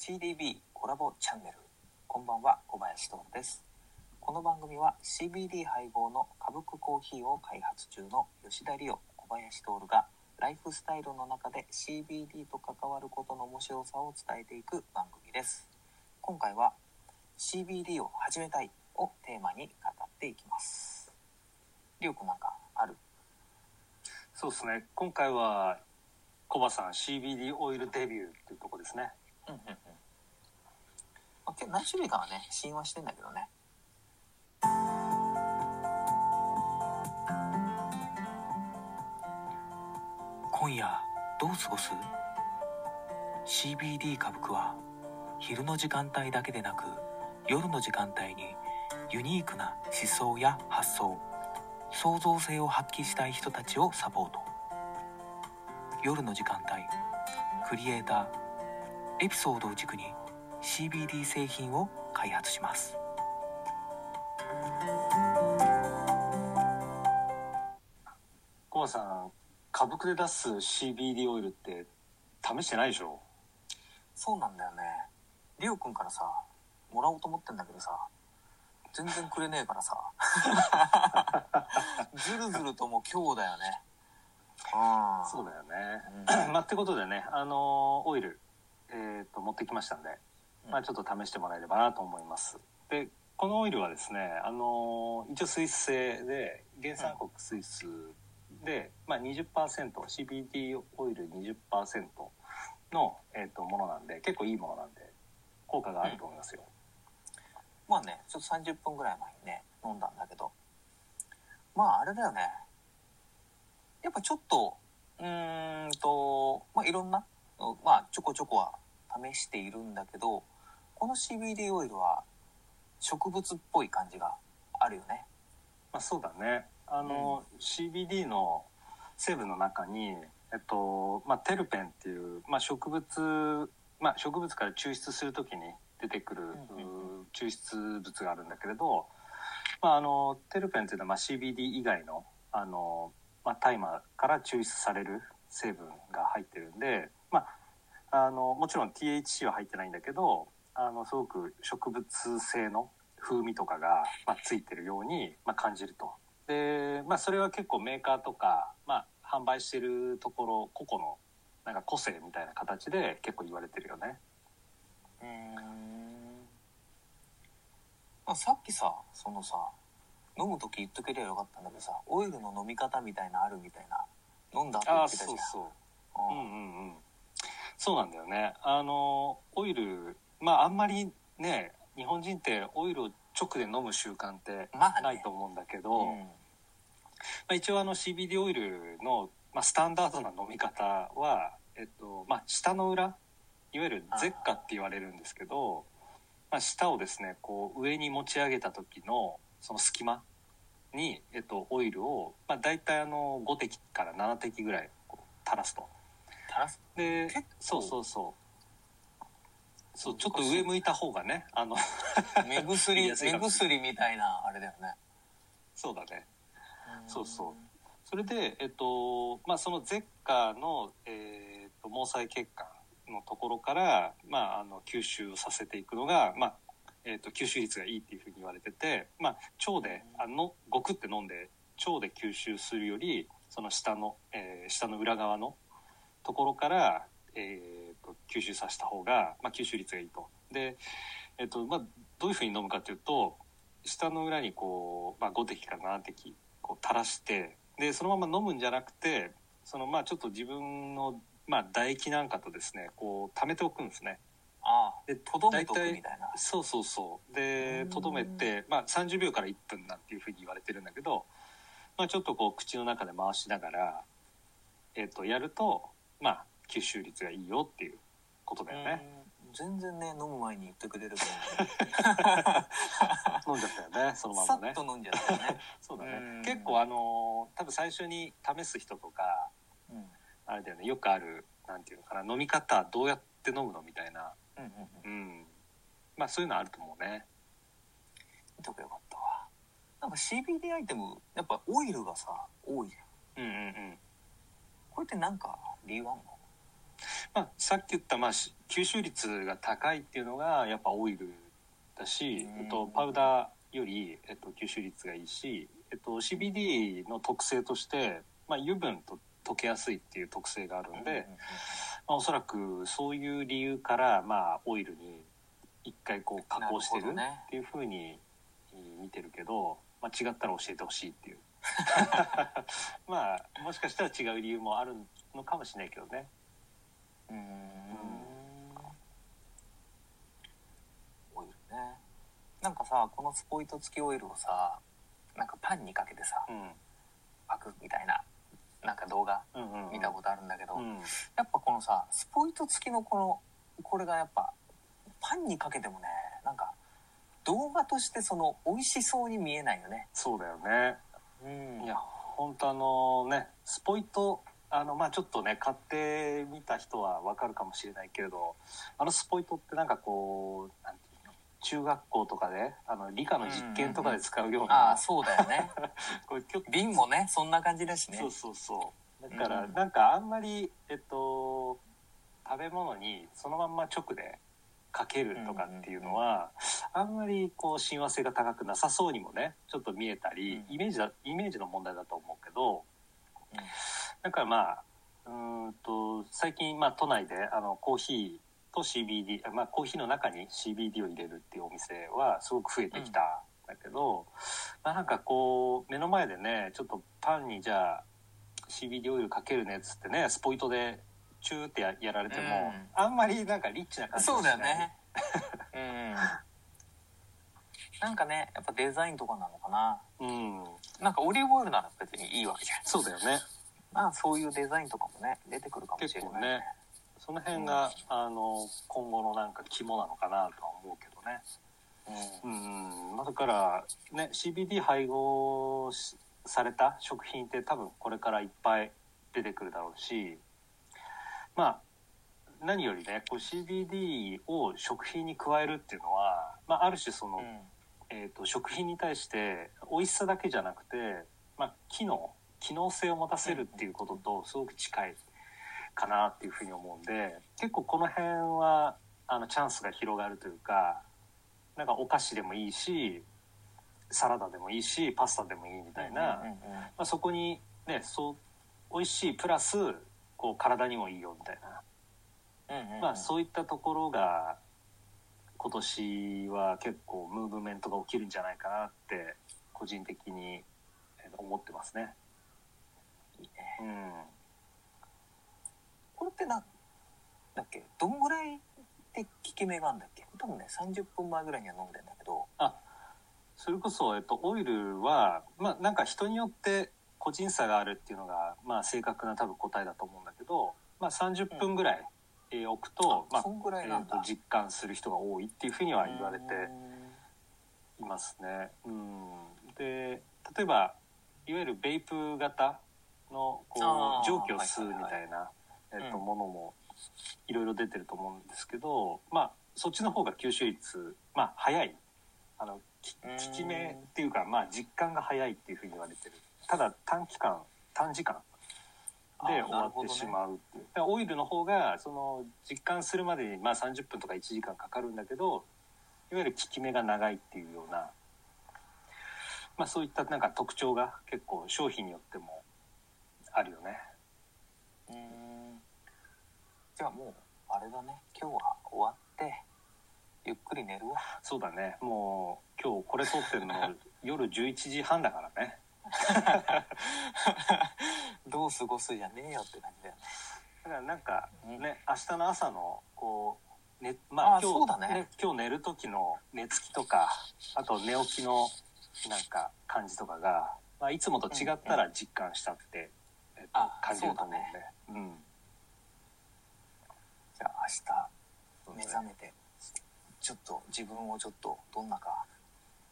CDB コラボチャンネル。こんばんは小林徹です。この番組は CBD 配合のカブクコーヒーを開発中の吉田理央小林徹がライフスタイルの中で CBD と関わることの面白さを伝えていく番組です。今回は CBD を始めたいをテーマに語っていきます。りょうくんなんかある？そうですね。今回は、コバさん CBD オイルデビューっていうとこですね。うんうんうん。まあ、何種類かはね親和してんだけどね。今夜どう過ごす？CBD 歌舞伎は昼の時間帯だけでなく夜の時間帯にユニークな思想や発想創造性を発揮したい人たちをサポート。夜の時間帯クリエイターエピソードを軸に CBD 製品を開発します。コバさん、歌舞伎で出す CBD オイルって試してないでしょ？そうなんだよね。りょうくんからさもらおうと思ってんだけどさ全然くれねえからさ。ずるずるとも う今日だよね。うんそうだよね。まあ、ってことでね、あのーオイル、えっ、と、持ってきましたんで、まあ、ちょっと試してもらえればなと思います。で、このオイルはですね、あのー一応スイス製で、原産国スイスで、まあ20%、CBD オイル20%の、えー、とものなんで、結構いいものなんで、効果があると思いますよ。まあねちょっと30分ぐらい前にね飲んだんだけどまああれだよねやっぱちょっとうーんとまあいろんなまあちょこちょこは試しているんだけどこの CBD オイルは植物っぽい感じがあるよね。まあ、そうだね。あの、CBD の成分の中に、えっと、まあ、テルペンっていう、まあ、植物、まあ、植物から抽出するときに出てくる、うんうんう抽出物があるんだけれど、まあ、あの、テルペンっていうのは、まあ、CBD 以外の、あの、まあ、大麻から抽出される成分が入ってるんで、まあ、あの、もちろん THC は入ってないんだけど、あの、すごく植物性の風味とかが、まあ、ついてるように、まあ、感じると。で、まあ、それは結構メーカーとか、まあ、販売してるところ個々のなんか個性みたいな形で結構言われてるよね。うーん、まあ、さっきさそのさ飲む時言っとけりゃよかったんだけどさオイルの飲み方みたいなあるみたいな飲んだって言ああってたじゃんそうそう。ううんんうんうん。そうなんだよね。あのオイルまああんまりね日本人ってオイルを直で飲む習慣ってまあねないと思うんだけど、うんまあ、一応あの CBD オイルの、まあ、スタンダードな飲み方は、えっとまあ、舌の裏いわゆるゼッカって言われるんですけどまあ、舌をですねこう上に持ち上げた時のその隙間に、えっと、オイルを、まあ、大体あの5滴から7滴ぐらい垂らすと。でそうそうそう。そうちょっと上向いた方がねあの目薬 目薬みたいなあれだよね。そうだね。そうそう。それで、えっとまあ、そのゼッカーの、えー、と毛細血管のところから、まあ、あの吸収をさせていくのが、まあえー、と吸収率がいいっていうふうに言われてて、まあ、腸であのごくって飲んで腸で吸収するよりその下の、えー下の裏側のところから、えー、と吸収させた方が、まあ、吸収率がいいと。で、えっとまあ、どういうふうに飲むかというと下の裏にこう、まあ、5滴から7滴こう垂らしてでそのまま飲むんじゃなくてそのまあちょっと自分の、まあ、唾液なんかとですねこう溜めておくんですね。ああ。でとどめとくみたいな。そうそうそう。でうん。とどめて、まあ、30秒から1分なんていうふうに言われてるんだけど、まあ、ちょっとこう口の中で回しながら、えっとやると、まあ、吸収率がいいよっていうことだよね、うん。全然ね飲む前に言ってくれる飲んじゃったよねそのまさまね。っ と飲んじゃったよね、そ うだうん。ね結構あのー多分最初に試す人とかうん。あれだよねよくあるなんていうのかな飲み方どうやって飲むのみたいな。うんうんうん。うん。まあそういうのあると思うね。見とけばよかったわ。なんか CBD アイテムやっぱオイルがさ多いじゃん。うんうんうんこれってなんか理由あんの？まあ、さっき言った、まあ、し吸収率が高いっていうのがやっぱオイルだし、うん。えっと、パウダーより、えっと、吸収率がいいし、えっと、CBD の特性として、まあ、油分と溶けやすいっていう特性があるんで、まあ、おそらくそういう理由から、まあ、オイルに一回こう加工してるっていうふうに見てるけど、まあ、違ったら教えてほしいっていう まあもしかしたら違う理由もあるのかもしれないけどね。うん。うんオイルね。なんかさこのスポイト付きオイルをさなんかパンにかけてさうん。パクみたいななんか動画見たことあるんだけど、うん。やっぱこのさスポイト付きのこのこれがやっぱパンにかけてもねなんか動画としてその美味しそうに見えないよね。そうだよねうん。いや本当あのねスポイトあのまあちょっとね買ってみた人はわかるかもしれないけれどあのスポイトってなんかこうなんていうの？中学校とかであの理科の実験とかで使うようあな、あそうだよね。これ瓶もねそんな感じだしね。そうそうそう。だからうん。なんかあんまりえっと食べ物にそのまんま直でかけるとかっていうのはあんまりこう親和性が高くなさそうにもねちょっと見えたりうん。イメージだイメージの問題だと思うけどうん。だからまあうーんと最近まあ都内であのコーヒーと CBD まあコーヒーの中に CBD を入れるっていうお店はすごく増えてきたんだけど、まあ、なんかこう目の前でねちょっとパンにじゃあ CBD オイルかけるねっつってねスポイトでチューってややられても、うん。あんまりなんかリッチな感じがそうしない。だよね。うん。なんかねやっぱデザインとかなのかな。うん。なんかオリーブオイルなら別にいいわけじゃん。そうだよね。まあそういうデザインとかもね出てくるかもしれない。結構ね。その辺が、あの今後のなんか肝なのかなとは思うけどね。うん、まあだからね CBD 配合しされた食品って多分これからいっぱい出てくるだろうしまあ何よりねこう CBD を食品に加えるっていうのは、まあ、ある種その、うん。えー、と食品に対して美味しさだけじゃなくて、まあ、機能機能性を持たせるっていうこととすごく近いかなっていうふうに思うんで結構この辺はあのチャンスが広がるというかなんかお菓子でもいいしサラダでもいいしパスタでもいいみたいな、うんうんうん。まあ、そこにねそう美味しいプラスこう体にもいいよみたいな、うんうんうん。まあ、そういったところが今年は結構ムーブメントが起きるんじゃないかなって個人的にえー思ってますね。いいね。うん、これってなだっけ？どんぐらいで効き目があるんだっけ？多分ね30分前ぐらいには飲んでんだけど。それこそ、えっと、オイルは、まあ、なんか人によって個人差があるっていうのが、まあ、正確な多分答えだと思うんだけど、まあ、30分ぐらい、えー置くと、まあえーと実感する人が多いっていうふうには言われていますね。うん、で例えばいわゆるベイプ型のこう蒸気を吸うみたいな、えっとうんものもいろいろ出てると思うんですけど、まあ、そっちの方が吸収率、まあ、早い。あの効き目っていうか、まあ、実感が早いっていうふうに言われてるただ短期間短時間で終わってしまうっていう、だからオイルの方がその実感するまでにまあ30分とか1時間かかるんだけどいわゆる効き目が長いっていうような、まあ、そういったなんか特徴が結構商品によってもあるよね。うーん。じゃあもうあれだね。今日は終わってゆっくり寝るわ。そうだね。もう今日これ撮ってるの夜11時半だからね どう過ごすじゃねえよって感じだよね。だからなんかうん。ね明日の朝のこう、ね、まああそうだね。今日寝る時の寝つきとかあと寝起きのなんか感じとかが、まあ、いつもと違ったら実感したって、えっとあ感じると思うんで。そううん。じゃあ明日目覚めてちょっと自分をちょっとどんなか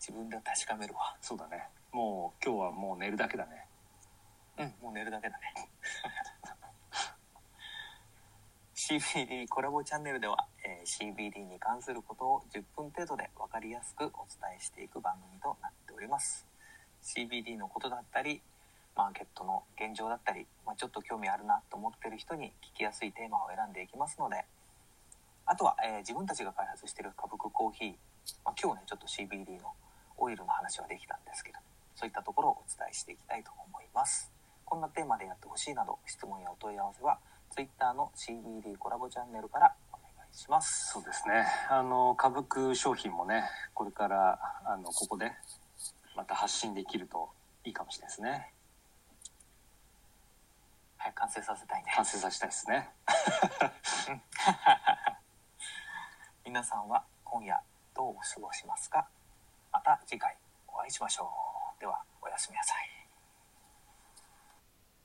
自分で確かめるわ。そうだねもう今日はもう寝るだけだね。うんもう寝るだけだね。CBD コラボチャンネルでは、えー CBD に関することを10分程度で分かりやすくお伝えしていく番組となっております。CBD のことだったりマーケットの現状だったり、まあ、ちょっと興味あるなと思ってる人に聞きやすいテーマを選んでいきますのであとは、えー自分たちが開発してるカブクコーヒー、まあ、今日ねちょっと CBD のオイルの話はできたんですけどそういったところをお伝えしていきたいと思いますこんなテーマでやってほしいなど質問やお問い合わせは Twitter の CBD コラボチャンネルからお願いしますそうですね。あの、歌舞伎商品もね、これから、あの、ここで、また発信できるといいかもしれないですね。早く完成させたいね完成させたいですね。皆さんは今夜どうお過ごしますか？また次回お会いしましょうではおやすみなさい。